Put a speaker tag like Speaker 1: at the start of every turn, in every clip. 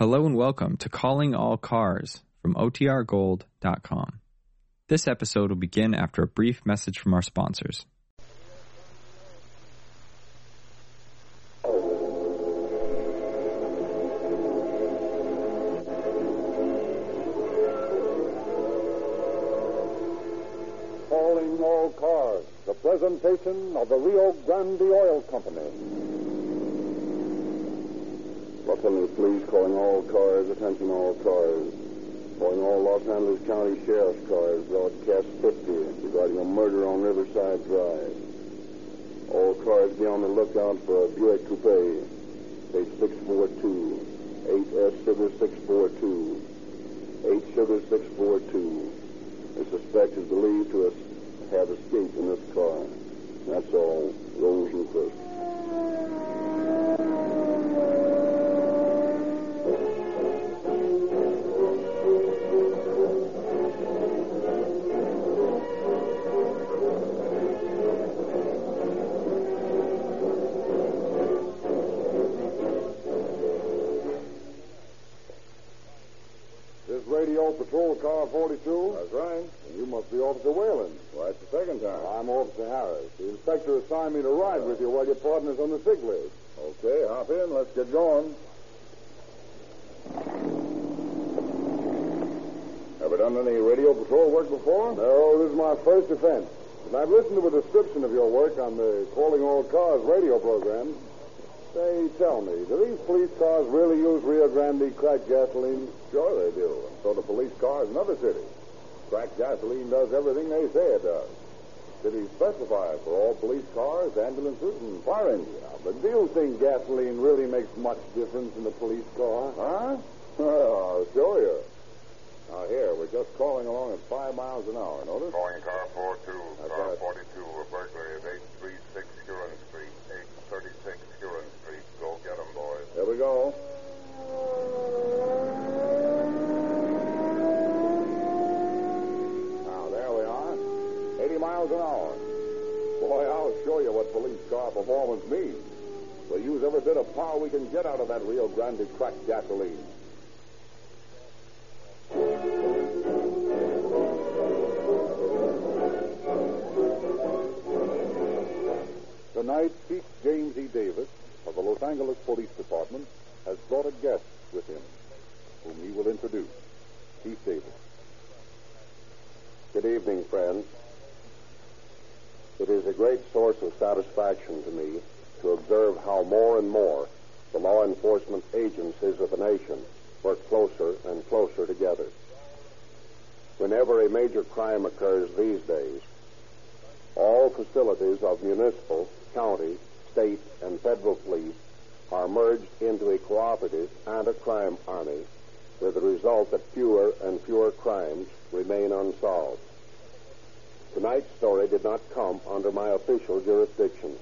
Speaker 1: Hello and welcome to Calling All Cars from OTRGold.com. This episode will begin after a brief message from our sponsors.
Speaker 2: Calling all cars, the presentation of the Rio Grande Oil Company.
Speaker 3: Los Police calling all cars, attention all cars. Calling all Los Angeles County Sheriff's cars, broadcast 50 regarding a murder on Riverside Drive. All cars be on the lookout for a Buick Coupe, page 642, 8S Sugar 642, 8 Sugar 642. The suspect is believed to have escaped in this car. That's all. Rosenquist.
Speaker 2: Cars really use Rio Grande cracked gasoline?
Speaker 3: Sure they do. And so do police cars in other cities. Crack gasoline does everything they say it does. Cities specify it for all police cars, ambulances, and fire engines.
Speaker 2: But do you think gasoline really makes much difference in a police car?
Speaker 3: Huh? Well, I'll show you. Now, here, we're just crawling along at five miles an hour, notice?
Speaker 4: Calling car 42,
Speaker 3: That's
Speaker 4: car
Speaker 3: right.
Speaker 4: 42, a burglary of 836 Huron Street, 836 Huron Street. Go get 'em,
Speaker 3: Go. Now, there we are. 80 miles an hour. Boy, I'll show you what police car performance means. We'll use every bit of power we can get out of that Rio Grande cracked gasoline.
Speaker 2: Tonight, Chief James E. Davis of the Los Angeles Police Department has brought a guest with him, whom he will introduce. Chief Davis.
Speaker 3: Good evening, friends. It is a great source of satisfaction to me to observe how more and more the law enforcement agencies of the nation work closer and closer together. Whenever a major crime occurs these days, all facilities of municipal, county, state, and federal police are merged into a cooperative and a crime army with the result that fewer and fewer crimes remain unsolved. Tonight's story did not come under my official jurisdiction.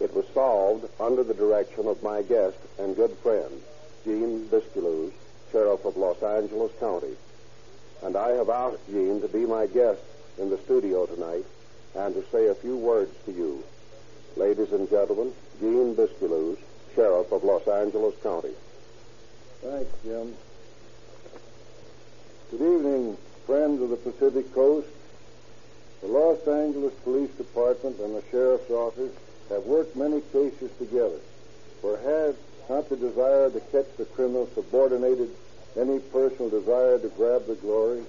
Speaker 3: It was solved under the direction of my guest and good friend, Gene Biscailuz, Sheriff of Los Angeles County. And I have asked Gene to be my guest in the studio tonight and to say a few words to you. Ladies and gentlemen, Gene Biscailuz, Sheriff of Los Angeles County.
Speaker 2: Thanks, Jim. Good evening, friends of the Pacific Coast. The Los Angeles Police Department and the Sheriff's Office have worked many cases together. Had not the desire to catch the criminal subordinated any personal desire to grab the glory,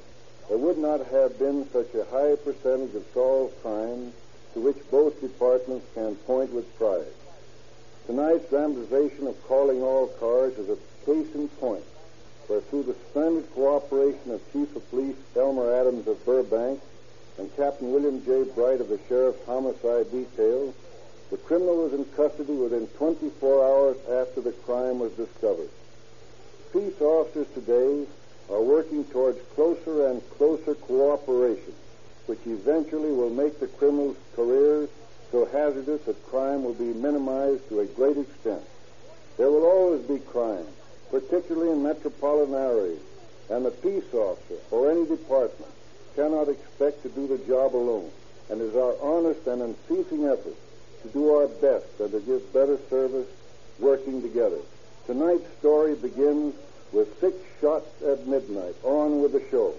Speaker 2: there would not have been such a high percentage of solved crimes to which both departments can point with pride. Tonight's dramatization of calling all cars is a case in point, where through the splendid cooperation of Chief of Police Elmer Adams of Burbank and Captain William J. Bright of the Sheriff's Homicide Detail, the criminal was in custody within 24 hours after the crime was discovered. Peace officers today are working towards closer and closer cooperation, which eventually will make the criminal's careers so hazardous that crime will be minimized to a great extent. There will always be crime, particularly in metropolitan areas, and the peace officer or any department cannot expect to do the job alone, and it is our honest and unceasing effort to do our best and to give better service working together.
Speaker 5: Tonight's story begins with six shots at midnight. On with the show.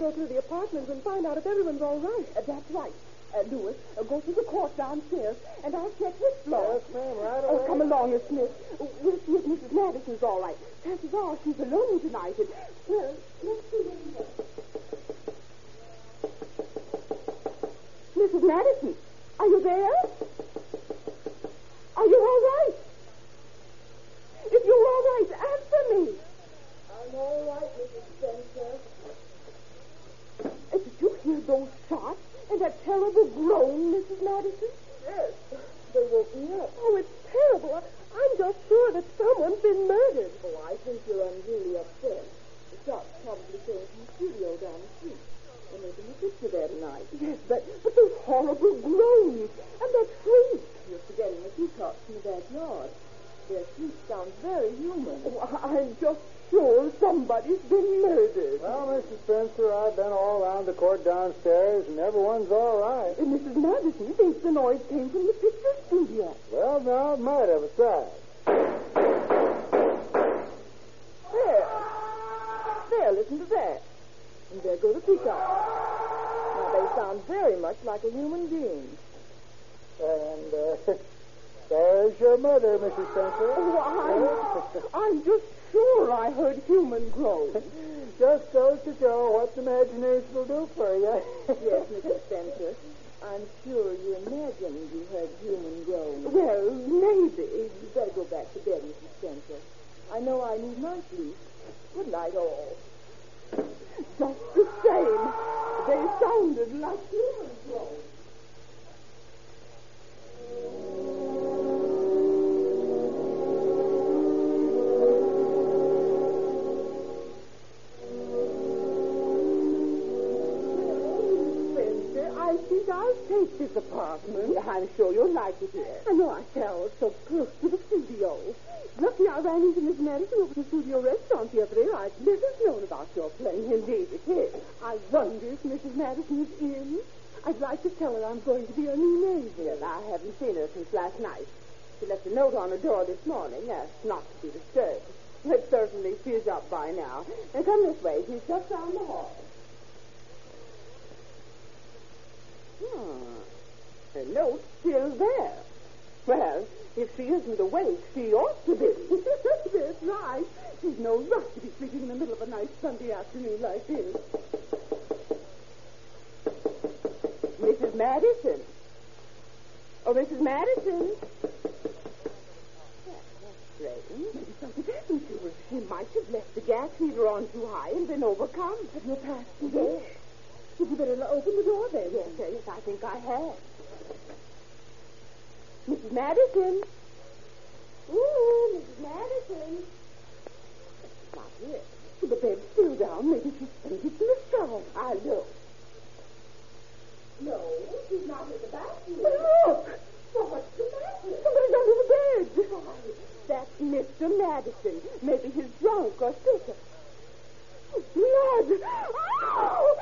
Speaker 6: Go through the apartments and find out if everyone's all right. Uh, that's right. Uh, Lewis, uh, go to the court downstairs, and I'll check this floor.
Speaker 7: Yes, ma'am, right
Speaker 6: Oh, come along, Miss Smith. Uh, We'll see if Mrs. Madison's all right. Chances are she's alone tonight. And, well, let's see what we got. Mrs. Madison, are you there? Are you all right? If you're all right, answer me. I'm all right, Mrs. Spencer. Those shots and that terrible groan, Mrs. Madison? Yes. They woke me up. Oh, it's terrible. I'm just sure that someone's been murdered. Oh, I think you're unduly upset. The shots probably came from the studio down the street. They're making a picture there tonight. Yes, but, but those horrible groans and that shriek. You're forgetting few shots from the backyard. Their shriek sounds very human. Oh, I'm just sure somebody's been murdered.
Speaker 7: Well, Mrs. Spencer, I've been all around the court downstairs, and everyone's all right.
Speaker 6: And Mrs. Madison thinks the noise came from the picture studio.
Speaker 7: Well, now, it might have a side.
Speaker 6: There. There, listen to that. And there go the peacocks. Now, they sound very much like a human being.
Speaker 7: And uh, there's your mother, Mrs. Spencer.
Speaker 6: Oh, I'm, I'm just sure I heard human groans.
Speaker 7: Just goes to show what the imagination will do for you.
Speaker 6: yes, Mrs. Spencer. I'm sure you imagined you heard human groans. Well, maybe. You better go back to bed, Mrs. Spencer. I know I need my sleep. Good night, all. Just the same, they sounded like human groans. I'll this apartment. I'm sure you'll like it here. I know I shall. So close to the studio. Lucky I ran into Miss Madison over the studio restaurant the other day. I'd never known about your playing Indeed it is. I wonder if Mrs. Madison is in. I'd like to tell her I'm going to be her new neighbor. Well, I haven't seen her since last night. She left a note on the door this morning, asked not to be disturbed. But certainly she's up by now. Now come this way. She's just down the hall. Hmm. Her note's still there. Well, if she isn't awake, she ought to be. That's right. She's no rush to be sleeping in the middle of a nice Sunday afternoon like this. Mrs. Madison. Oh, Mrs. Madison. Maybe something happened to her. She might have left the gas heater on too high and been overcome. Have you passed the door? Would you better open the door then? Yes, sir. Yes, I think I have. Mrs. Madison. Ooh, Mrs. Madison. Not here. The bed's still down. Maybe she's fainted in the shower. I look. No, she's not in the bathroom. Look! Well, what's the matter? Somebody's under the bed. Why, that's Mr. Madison. Maybe he's drunk or sick. Blood! Oh!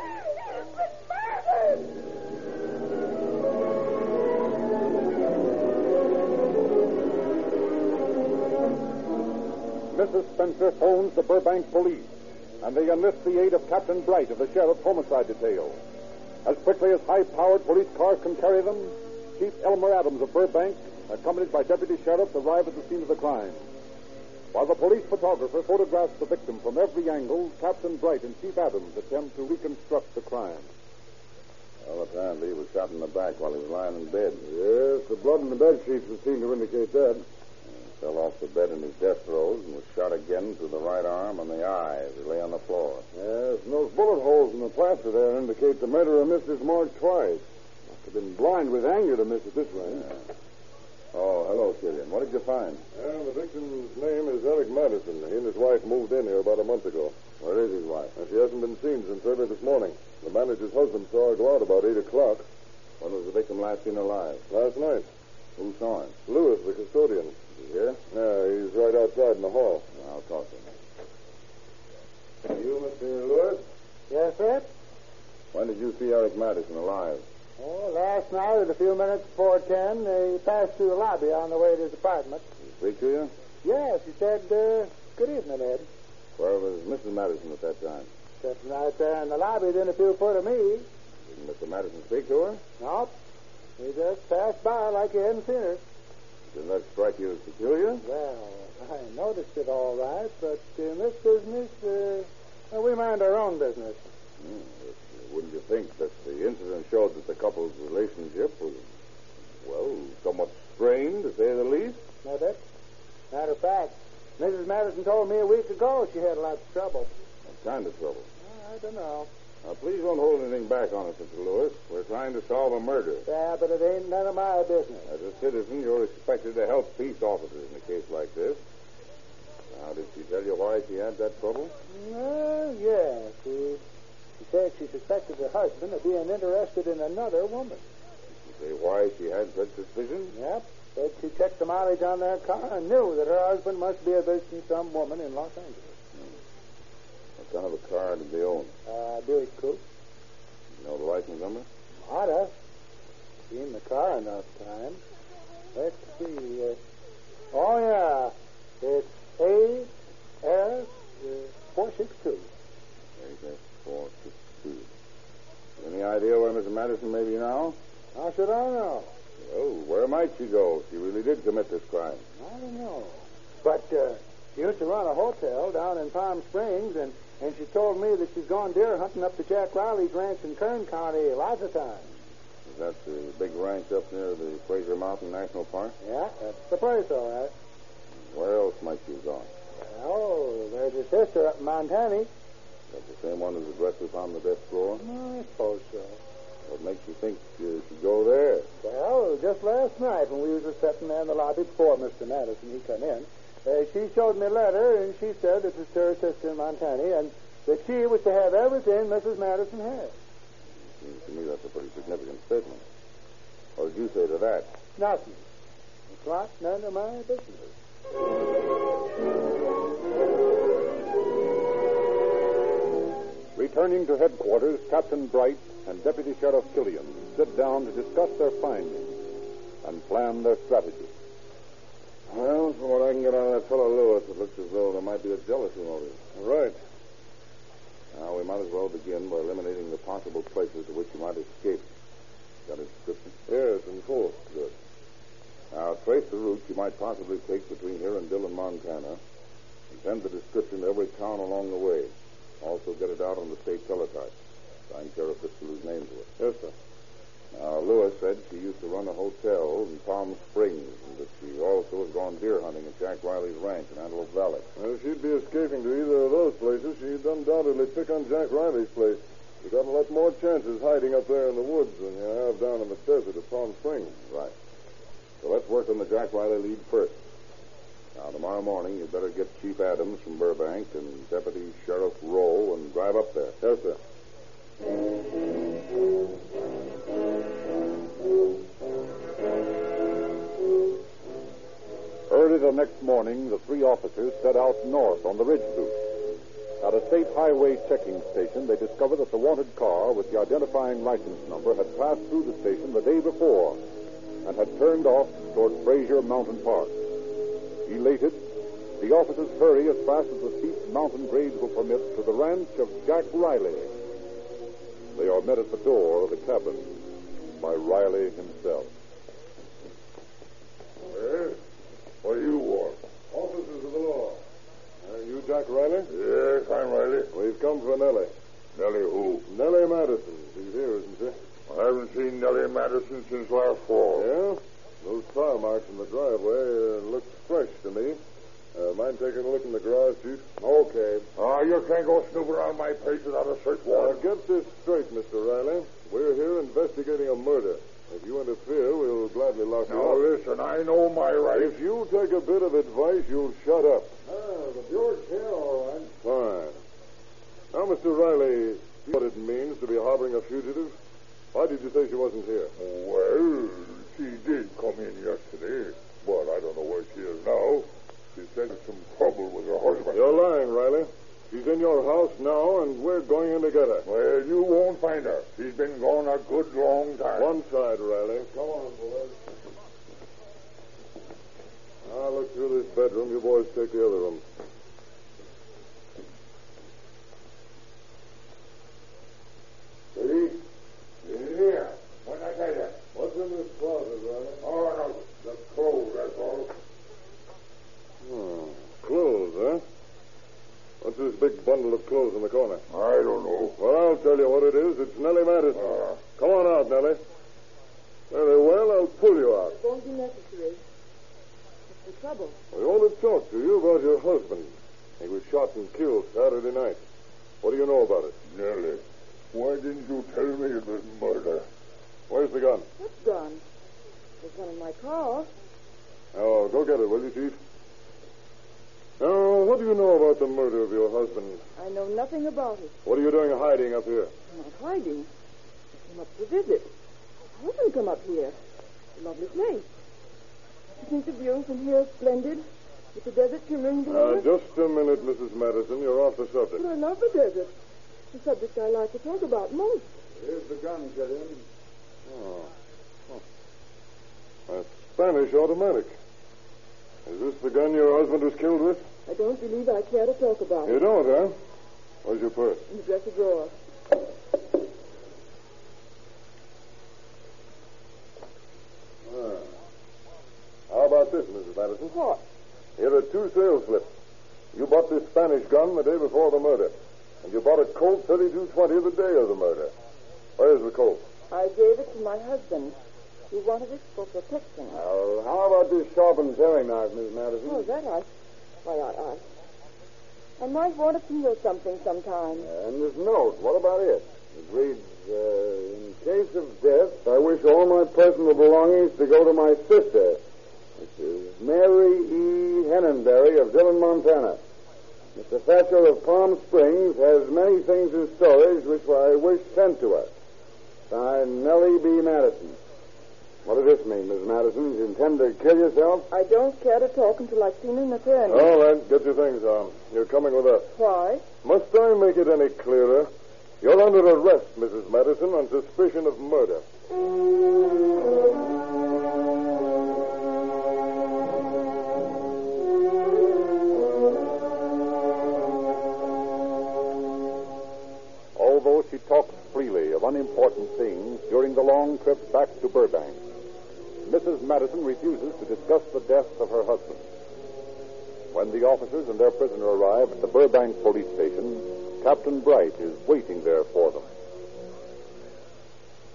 Speaker 4: Mrs. Spencer phones the Burbank police, and they enlist the aid of Captain Bright of the Sheriff's Homicide Detail. As quickly as high-powered police cars can carry them, Chief Elmer Adams of Burbank, accompanied by deputy sheriffs, arrive at the scene of the crime. While the police photographer photographs the victim from every angle, Captain Bright and Chief Adams attempt to reconstruct the crime.
Speaker 5: Well, apparently he was shot in the back while he was lying in bed. Yes, the blood in the bed sheets would seem to indicate that.
Speaker 4: He Fell off the bed in his death throes and was shot again through the right arm and the eye as he lay on the floor.
Speaker 5: Yes, and those bullet holes in the plaster there indicate the murderer missed his mark twice. Must have been blind with anger to miss it this way.
Speaker 4: Oh, hello, Killian. What did you find?
Speaker 5: Well, the victim's name is Eric Madison. He and his wife moved in here about a month ago.
Speaker 4: Where is his wife?
Speaker 5: And she hasn't been seen since early this morning. The manager's husband saw her go out about 8 o'clock
Speaker 4: When was the victim last seen alive?
Speaker 5: last night.
Speaker 4: Who saw him?
Speaker 5: Lewis, the custodian.
Speaker 4: Is he here?
Speaker 5: Yeah, he's right outside in the hall.
Speaker 4: I'll talk to him.
Speaker 5: You, Mr. Lewis?
Speaker 7: Yes, sir?
Speaker 4: When did you see Eric Madison alive?
Speaker 7: Oh, last night at a few minutes before ten, he passed through the lobby on the way to his apartment.
Speaker 4: Did he speak to you?
Speaker 7: Yes, he said, uh, good evening, Ed.
Speaker 4: Where was Mrs. Madison at that time?
Speaker 7: Sitting right there in the lobby within a few foot of me.
Speaker 4: Didn't Mr. Madison speak to her?
Speaker 7: Nope. He just passed by like he hadn't seen her.
Speaker 4: Didn't that strike you as peculiar?
Speaker 7: Well, I noticed it all right, but in this business, uh, we mind our own business.
Speaker 4: Uh, wouldn't you think that the incident showed that the couple's relationship was, well, somewhat strained, to say the least?
Speaker 7: No, that. Matter of fact, Mrs. Madison told me a week ago she had lots of trouble.
Speaker 4: What kind of trouble?
Speaker 7: I don't know.
Speaker 4: Now, please don't hold anything back on us, Mr. Lewis. We're trying to solve a murder.
Speaker 7: Yeah, but it ain't none of my business.
Speaker 4: As a citizen, you're expected to help peace officers in a case like this. Now, did she tell you why she had that trouble?
Speaker 7: Well, yes. She, she said she suspected her husband of being interested in another woman.
Speaker 4: Did she say why she had such suspicions?
Speaker 7: Yep. Said she checked the mileage on their car and knew that her husband must be visiting some woman in Los Angeles. Hmm.
Speaker 4: What kind of a car did they own?
Speaker 7: Uh, Buick Coupe.
Speaker 4: You know the license number?
Speaker 7: Oughta. Seen the car enough times. Let's see. Uh, oh, yeah. It's A S uh, 462.
Speaker 4: A S 462. Any idea where Mrs. Madison may be now?
Speaker 7: How should I know?
Speaker 4: Oh, where might she go if she really did commit this crime?
Speaker 7: I don't know. But uh, she used to run a hotel down in Palm Springs, and, and she told me that she's gone deer hunting up to Jack Riley's ranch in Kern County lots of times.
Speaker 4: Is that the big ranch up near the Frazier Mountain National Park?
Speaker 7: Yeah, that's the place, all right.
Speaker 4: Where else might she have gone?
Speaker 7: Well, there's her sister up in Montana.
Speaker 4: Is that the same one whose address was on the death drawer?
Speaker 7: No, I suppose so.
Speaker 4: What makes you think uh, she'd go there?
Speaker 7: Well, just last night when we was sitting there in the lobby before Mr. Madison, he come in, uh, she showed me a letter, and she said it was to her sister in Montana, and that she was to have everything Mrs. Madison had.
Speaker 4: Seems to me that's a pretty significant statement. What did you say to that?
Speaker 7: Nothing. It's not none of my business.
Speaker 8: Returning to headquarters, Captain Bright and Deputy Sheriff Killian sit down to discuss their findings and plan their strategy.
Speaker 4: Well, from what I can get out of that fellow Lewis, it looks as though there might be a jealousy motive.
Speaker 5: Right.
Speaker 4: Now, we might as well begin by eliminating the possible places to which you might escape. Got a description?
Speaker 5: Yes, in full. Good.
Speaker 4: Now, trace the route you might possibly take between here and Dillon, Montana, and send the description to every town along the way. Also, get it out on the state teletype. Sign Sheriff Fitzgerald's name to it.
Speaker 5: Yes, sir.
Speaker 4: Now, Lewis said she used to run a hotel in Palm Springs, and that she also has gone deer hunting at Jack Riley's ranch in Antelope Valley.
Speaker 5: Well, if she'd be escaping to either of those places, she'd undoubtedly pick on Jack Riley's place. You've got a lot more chances hiding up there in the woods than you have down in the desert at Palm Springs.
Speaker 4: Right. So let's work on the Jack Riley lead first. Now, tomorrow morning, you'd better get Chief Adams from Burbank and Deputy Sheriff Rowe and drive up there.
Speaker 5: Yes, sir.
Speaker 8: Early the next morning, the three officers set out north on the ridge route. At a state highway checking station, they discovered that the wanted car with the identifying license number had passed through the station the day before and had turned off toward Frazier Mountain Park. Elated, the officers hurry as fast as the steep mountain grades will permit to the ranch of Jack Riley. They are met at the door of the cabin by Riley himself.
Speaker 5: Well, what do you want? Officers of the law. Are you Jack Riley?
Speaker 4: Yes, I'm Riley.
Speaker 5: We've come for Nellie.
Speaker 4: Nellie who?
Speaker 5: Nellie Madison. She's here, isn't she?
Speaker 4: I haven't seen Nellie Madison since last fall.
Speaker 5: Yeah? Those tire marks in the driveway uh, look fresh to me. Uh, mind taking a look in the garage, Chief?
Speaker 4: Okay.
Speaker 9: Ah, you can't go snooping around my place without a search
Speaker 5: Now,
Speaker 9: warrant.
Speaker 5: get this straight, Mr. Riley. We're here investigating a murder. If you interfere, we'll gladly lock
Speaker 9: Now,
Speaker 5: you up.
Speaker 9: Now, listen, I know my rights.
Speaker 5: If you take a bit of advice, you'll shut up.
Speaker 10: Ah, the Buick's here, all right.
Speaker 5: Fine. Now, Mr. Riley, see what it means to be harboring a fugitive? Why did you say she wasn't here?
Speaker 9: Well, she did come in yesterday, but I don't know where she is now. She said some trouble with her husband.
Speaker 5: You're lying, Riley. She's in your house now, and we're going in to get her.
Speaker 9: Well, you won't find her. She's been gone a good long time.
Speaker 5: One side, Riley.
Speaker 10: Come on, boys.
Speaker 5: I'll look through this bedroom. You boys take the other room.
Speaker 9: See? Here. What I tell you?
Speaker 5: What's in this closet, Riley?
Speaker 9: Oh, no. The clothes, that's all.
Speaker 5: Hmm. Clothes, huh? What's this big bundle of clothes in the corner?
Speaker 9: I don't know.
Speaker 5: Well, I'll tell you what it is. It's Nellie Madison.
Speaker 9: Uh,
Speaker 5: Come on out, Nellie. Very well, I'll pull you out.
Speaker 11: It won't be necessary. What's the trouble?
Speaker 5: We want to talk to you about your husband. He was shot and killed Saturday night. What do you know about it?
Speaker 9: Nellie, why didn't you tell me it was murder?
Speaker 5: Where's the gun?
Speaker 11: What gun? There's one in my car.
Speaker 5: Oh, go get it, will you, Chief? Now, what do you know about the murder of your husband?
Speaker 11: I know nothing about it.
Speaker 5: What are you doing hiding up here?
Speaker 11: I'm not hiding. I came up to visit. I often come up here. It's a lovely place. You think the view from here is splendid? With the desert shimmering below
Speaker 5: Uh, just a minute, Mrs. Madison. You're off the subject.
Speaker 11: But I love the desert. The subject I like to talk about most.
Speaker 10: Here's the gun, Gideon.
Speaker 5: Oh. Huh. A Spanish automatic. Is this the gun your husband was killed with?
Speaker 11: I don't believe I care to talk about it.
Speaker 5: You don't, huh? Where's your purse?
Speaker 11: In the dresser drawer.
Speaker 5: Ah. How about this, Mrs. Madison?
Speaker 11: What?
Speaker 5: Here are two sales slips. You bought this Spanish gun the day before the murder. And you bought a Colt 3220 the day of the murder. Where's the Colt?
Speaker 11: I gave it to my husband. He wanted it for protection.
Speaker 10: Well, how about this sharpened paring knife, Miss Madison?
Speaker 11: Oh, that I. Why, I. I, I might want to know something sometime.
Speaker 10: And this note, what about it? It reads, uh, in case of death, I wish all my personal belongings to go to my sister. This is Mary E. Hennenberry of Dillon, Montana. Mr. Thatcher of Palm Springs has many things in storage which I wish sent to us. Signed, Nellie B. Madison. What does this mean, Miss Madison? You intend to kill yourself?
Speaker 11: I don't care to talk until I've seen an attorney.
Speaker 5: All right, get your things on. You're coming with us.
Speaker 11: Why?
Speaker 5: Must I make it any clearer? You're under arrest, Mrs. Madison, on suspicion of murder.
Speaker 8: Although she talks freely of unimportant things during the long trip back to Burbank, Mrs. Madison refuses to discuss the death of her husband. When the officers and their prisoner arrive at the Burbank police station, Captain Bright is waiting there for them.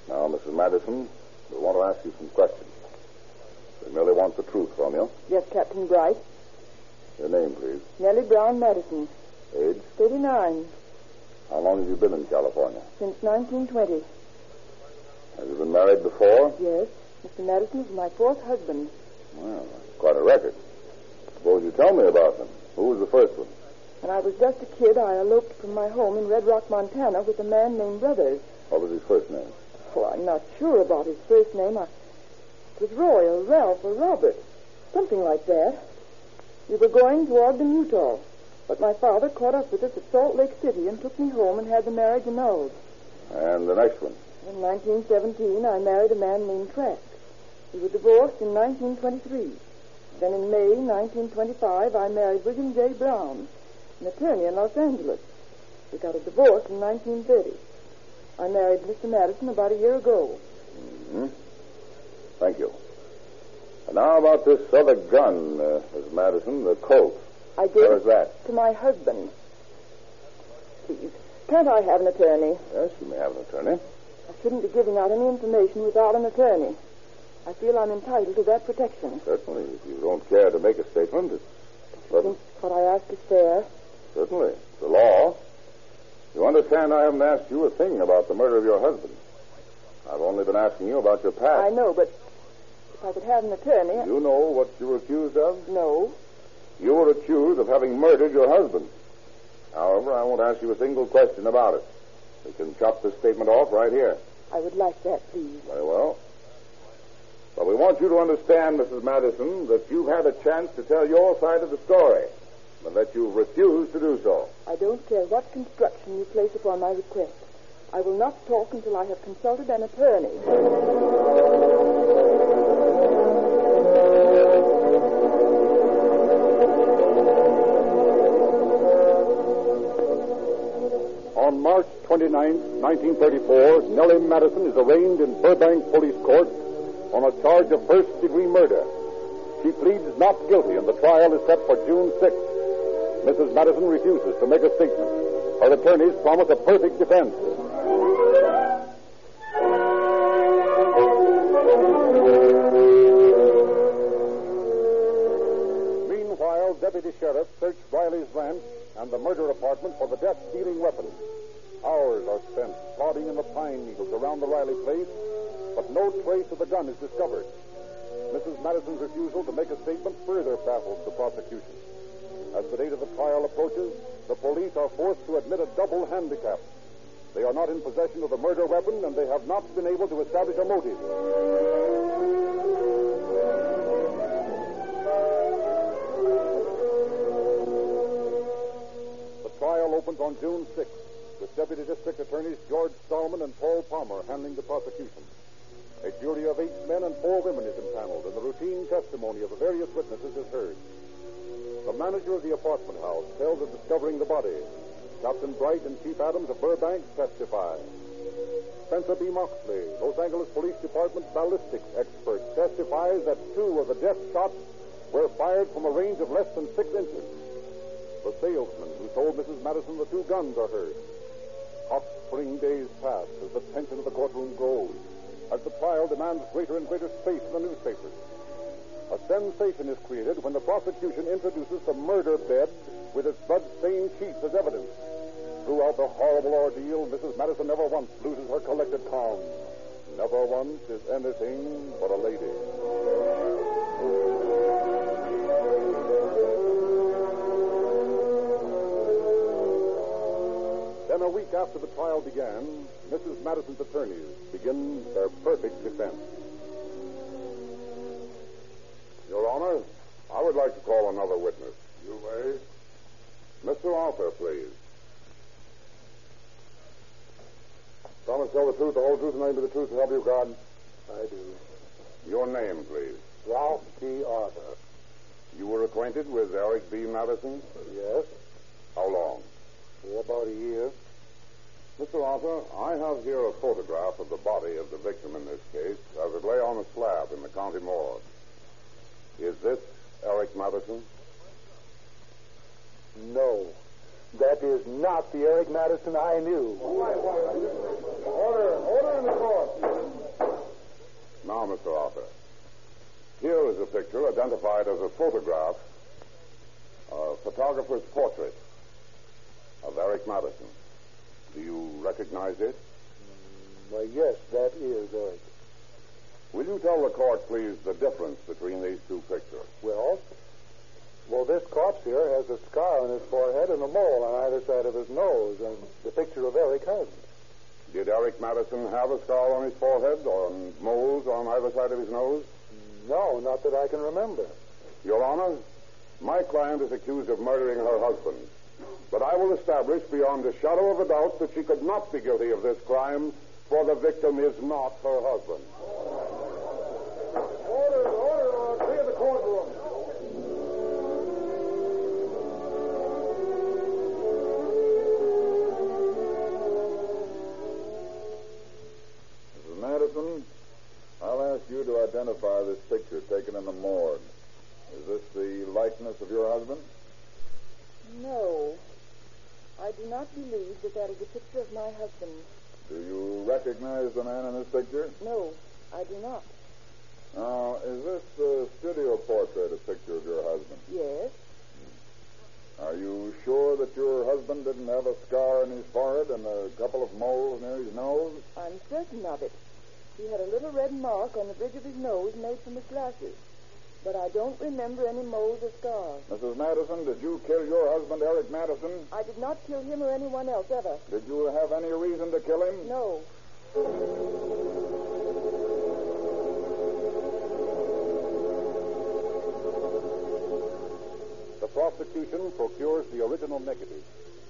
Speaker 4: Now, Mrs. Madison, we want to ask you some questions. We merely want the truth from you.
Speaker 11: Yes, Captain Bright.
Speaker 4: Your name, please.
Speaker 11: Nellie Brown Madison,
Speaker 4: Age.
Speaker 11: 39,
Speaker 4: How long have you been in California?
Speaker 11: since 1920.
Speaker 4: Have you been married before?
Speaker 11: Yes, Mr. Madison is my fourth husband.
Speaker 4: Well, that's quite a record. Suppose you tell me about them. Who was the first one?
Speaker 11: When I was just a kid, I eloped from my home in Red Rock, Montana, with a man named Brothers.
Speaker 4: What was his first name?
Speaker 11: Oh, I'm not sure about his first name. I... It was Roy or Ralph or Robert. Something like that. We were going to Ogden, Utah. But my father caught up with us at Salt Lake City and took me home and had the marriage annulled.
Speaker 4: And the next one?
Speaker 11: In 1917, I married a man named Trask. We were divorced in 1923. Then in May 1925, I married William J. Brown, an attorney in Los Angeles. We got a divorce in 1930. I married Mr. Madison about a year ago.
Speaker 4: hmm Thank you. And now about this other gun, uh, Miss Madison, the Colt.
Speaker 11: I gave
Speaker 4: Where's
Speaker 11: it
Speaker 4: that?
Speaker 11: to my husband. Please, can't I have an attorney?
Speaker 4: Yes, you may have an attorney.
Speaker 11: I shouldn't be giving out any information without an attorney.
Speaker 6: I feel I'm entitled to that protection.
Speaker 4: Certainly, if you don't care to make a statement, it's
Speaker 6: I think what I ask is fair.
Speaker 4: certainly it's the law. You understand I haven't asked you a thing about the murder of your husband. I've only been asking you about your past.
Speaker 6: I know, but if I could have an attorney.
Speaker 4: You know what you were accused of?
Speaker 6: No.
Speaker 4: You were accused of having murdered your husband. However, I won't ask you a single question about it. We can chop this statement off right here.
Speaker 6: I would like that, please.
Speaker 4: Very well. Want you to understand, Mrs. Madison, that you've had a chance to tell your side of the story, but that you've refused to do so.
Speaker 6: I don't care what construction you place upon my request. I will not talk until I have consulted an attorney.
Speaker 8: On March 29, 1934, Nellie Madison is arraigned in Burbank Police Court on a charge of first degree murder. She pleads not guilty, and the trial is set for June 6th. Mrs. Madison refuses to make a statement. Her attorneys promise a perfect defense. Meanwhile, Deputy Sheriff search Riley's ranch and the murder apartment for the death dealing weapon. Hours are spent plodding in the pine needles around the Riley place, but no trace of the gun is discovered. Mrs. Madison's refusal to make a statement further baffles the prosecution. As the date of the trial approaches, the police are forced to admit a double handicap. They are not in possession of the murder weapon, and they have not been able to establish a motive. The trial opens on June 6th, with Deputy District Attorneys George Stallman and Paul Palmer handling the prosecution. A jury of eight men and four women is impaneled, and the routine testimony of the various witnesses is heard. The manager of the apartment house tells of discovering the body. Captain Bright and Chief Adams of Burbank testify. Spencer B. Moxley, Los Angeles Police Department ballistics expert, testifies that two of the death shots were fired from a range of less than six inches. The salesman who told Mrs. Madison the two guns are heard. Hot spring days pass as the tension of the courtroom grows, as the trial demands greater and greater space in the newspapers. A sensation is created when the prosecution introduces the murder bed with its blood-stained sheets as evidence. Throughout the horrible ordeal, Mrs. Madison never once loses her collected calm. Never once is anything but a lady. Week after the trial began, Mrs. Madison's attorneys begin their perfect defense.
Speaker 4: Your Honor, I would like to call another witness.
Speaker 10: You may.
Speaker 4: Mr. Arthur, please. Promise to tell the truth, the whole truth, and nothing but the truth to help you, God.
Speaker 7: I do.
Speaker 4: Your name, please.
Speaker 7: Ralph T. Arthur.
Speaker 4: You were acquainted with Eric B. Madison?
Speaker 7: Yes,
Speaker 4: How long?
Speaker 7: for about a year.
Speaker 4: Mr. Arthur, I have here a photograph of the body of the victim in this case as it lay on a slab in the county morgue. Is this Eric Madison?
Speaker 7: No, that is not the Eric Madison I knew.
Speaker 4: Order, order in the court. Now, Mr. Arthur, here is a picture identified as a photograph, a photographer's portrait of Eric Madison. Do you recognize it?
Speaker 7: Mm, why, yes, that is Eric.
Speaker 4: Will you tell the court, please, the difference between these two pictures?
Speaker 7: Well, well, this corpse here has a scar on his forehead and a mole on either side of his nose, and the picture of Eric hasn't.
Speaker 4: Did Eric Madison have a scar on his forehead or moles on either side of his nose?
Speaker 7: No, not that I can remember.
Speaker 4: Your Honor, my client is accused of murdering her husband. But I will establish beyond a shadow of a doubt that she could not be guilty of this crime, for the victim is not her husband. Mrs. Madison,
Speaker 10: did you kill your husband, Eric Madison?
Speaker 6: I did not kill him or anyone else ever.
Speaker 10: Did you have any reason to kill him?
Speaker 6: No.
Speaker 8: The prosecution procures the original negative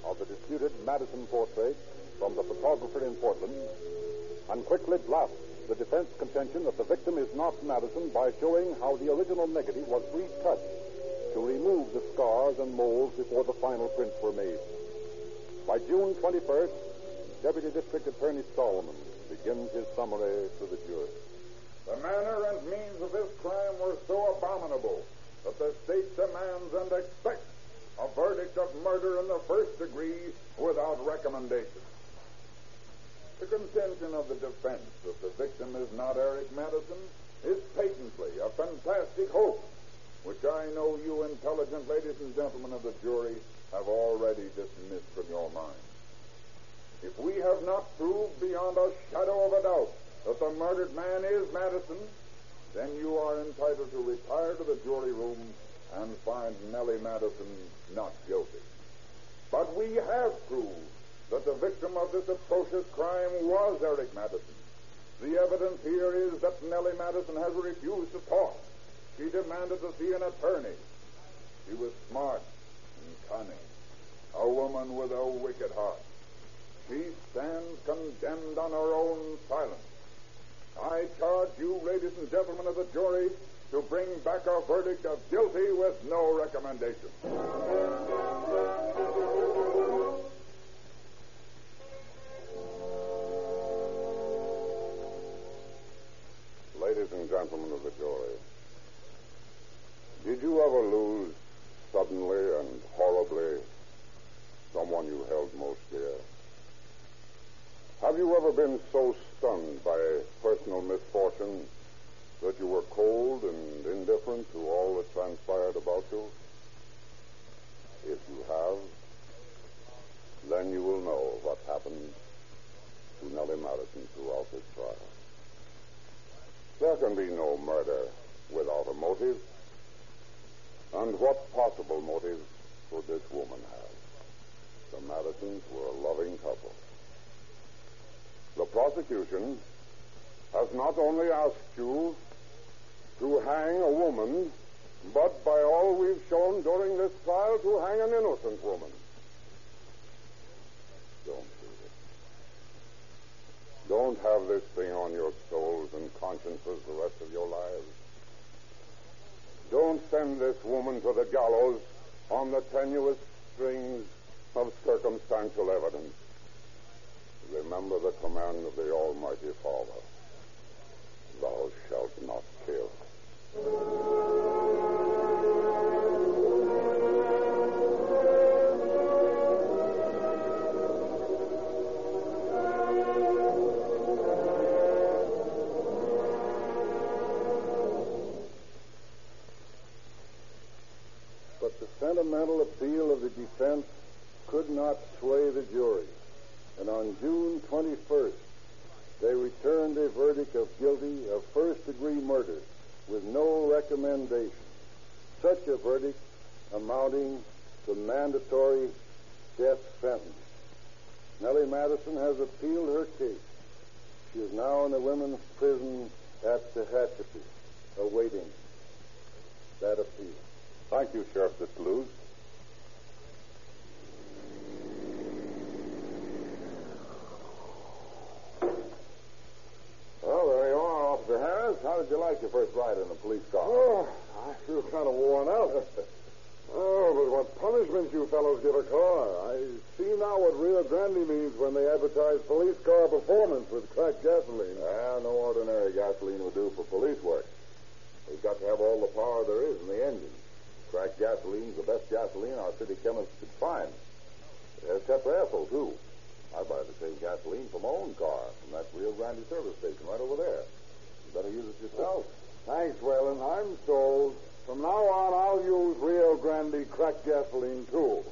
Speaker 8: of the disputed Madison portrait from the photographer in Portland and quickly blasts the defense contention that the victim is not Madison by showing how the original negative was retouched to remove the scars and moles before the final prints were made. By June 21st, Deputy District Attorney Solomon begins his summary to the jury.
Speaker 10: The manner and means of this crime were so abominable that the state demands and expects a verdict of murder in the first degree without recommendation. The contention of the defense that the victim is not Eric Madison is patently a fantastic hope, which I know you intelligent ladies and gentlemen of the jury have already dismissed from your minds. If we have not proved beyond a shadow of a doubt that the murdered man is Madison, then you are entitled to retire to the jury room and find Nellie Madison not guilty. But we have proved that the victim of this atrocious crime was Eric Madison. The evidence here is that Nellie Madison has refused to talk. She demanded to see an attorney. She was smart and cunning, a woman with a wicked heart. She stands condemned on her own silence. I charge you, ladies and gentlemen of the jury, to bring back a verdict of guilty with no recommendation.
Speaker 4: Ladies and gentlemen of the jury, did you ever lose suddenly and horribly someone you held most dear? Have you ever been so stunned by personal misfortune that you were cold and indifferent to all that transpired about you? If you have, then you will know what happened to Nellie Madison throughout this trial. There can be no murder without a motive. And what possible motive could this woman have? The Madisons were a loving couple. The prosecution has not only asked you to hang a woman, but by all we've shown during this trial, to hang an innocent woman. Don't do this. Don't have this thing on your souls and consciences the rest of your lives. Don't this woman to the gallows on the tenuous strings of circumstantial evidence. Remember the command of the Almighty Father. Thou shalt not kill.
Speaker 5: The appeal of the defense could not sway the jury. And on June 21st, they returned a verdict of guilty of first degree murder with no recommendation. Such a verdict amounting to mandatory death sentence. Nellie Madison has appealed her case. She is now in the women's prison at Tehachapi, awaiting that appeal.
Speaker 4: Thank you, Sheriff Biscailuz.
Speaker 10: Well, there you are, Officer Harris. How did you like your first ride in a police car?
Speaker 5: Oh, I feel kind of worn out. oh, but what punishment you fellows give a car. I see now what Rio Grande means when they advertise police car performance with cracked gasoline.
Speaker 10: Ah, no ordinary gasoline will do for police work. We've got to have all the power there is in the engine. Cracked gasoline's the best gasoline our city chemists could find. It has tetraethyl, too. I buy the same gasoline for my own car from that Rio Grande service station right over there. Better use it yourself.
Speaker 3: Thanks, Whalen. I'm sold. From now on, I'll use Rio Grande cracked gasoline, too.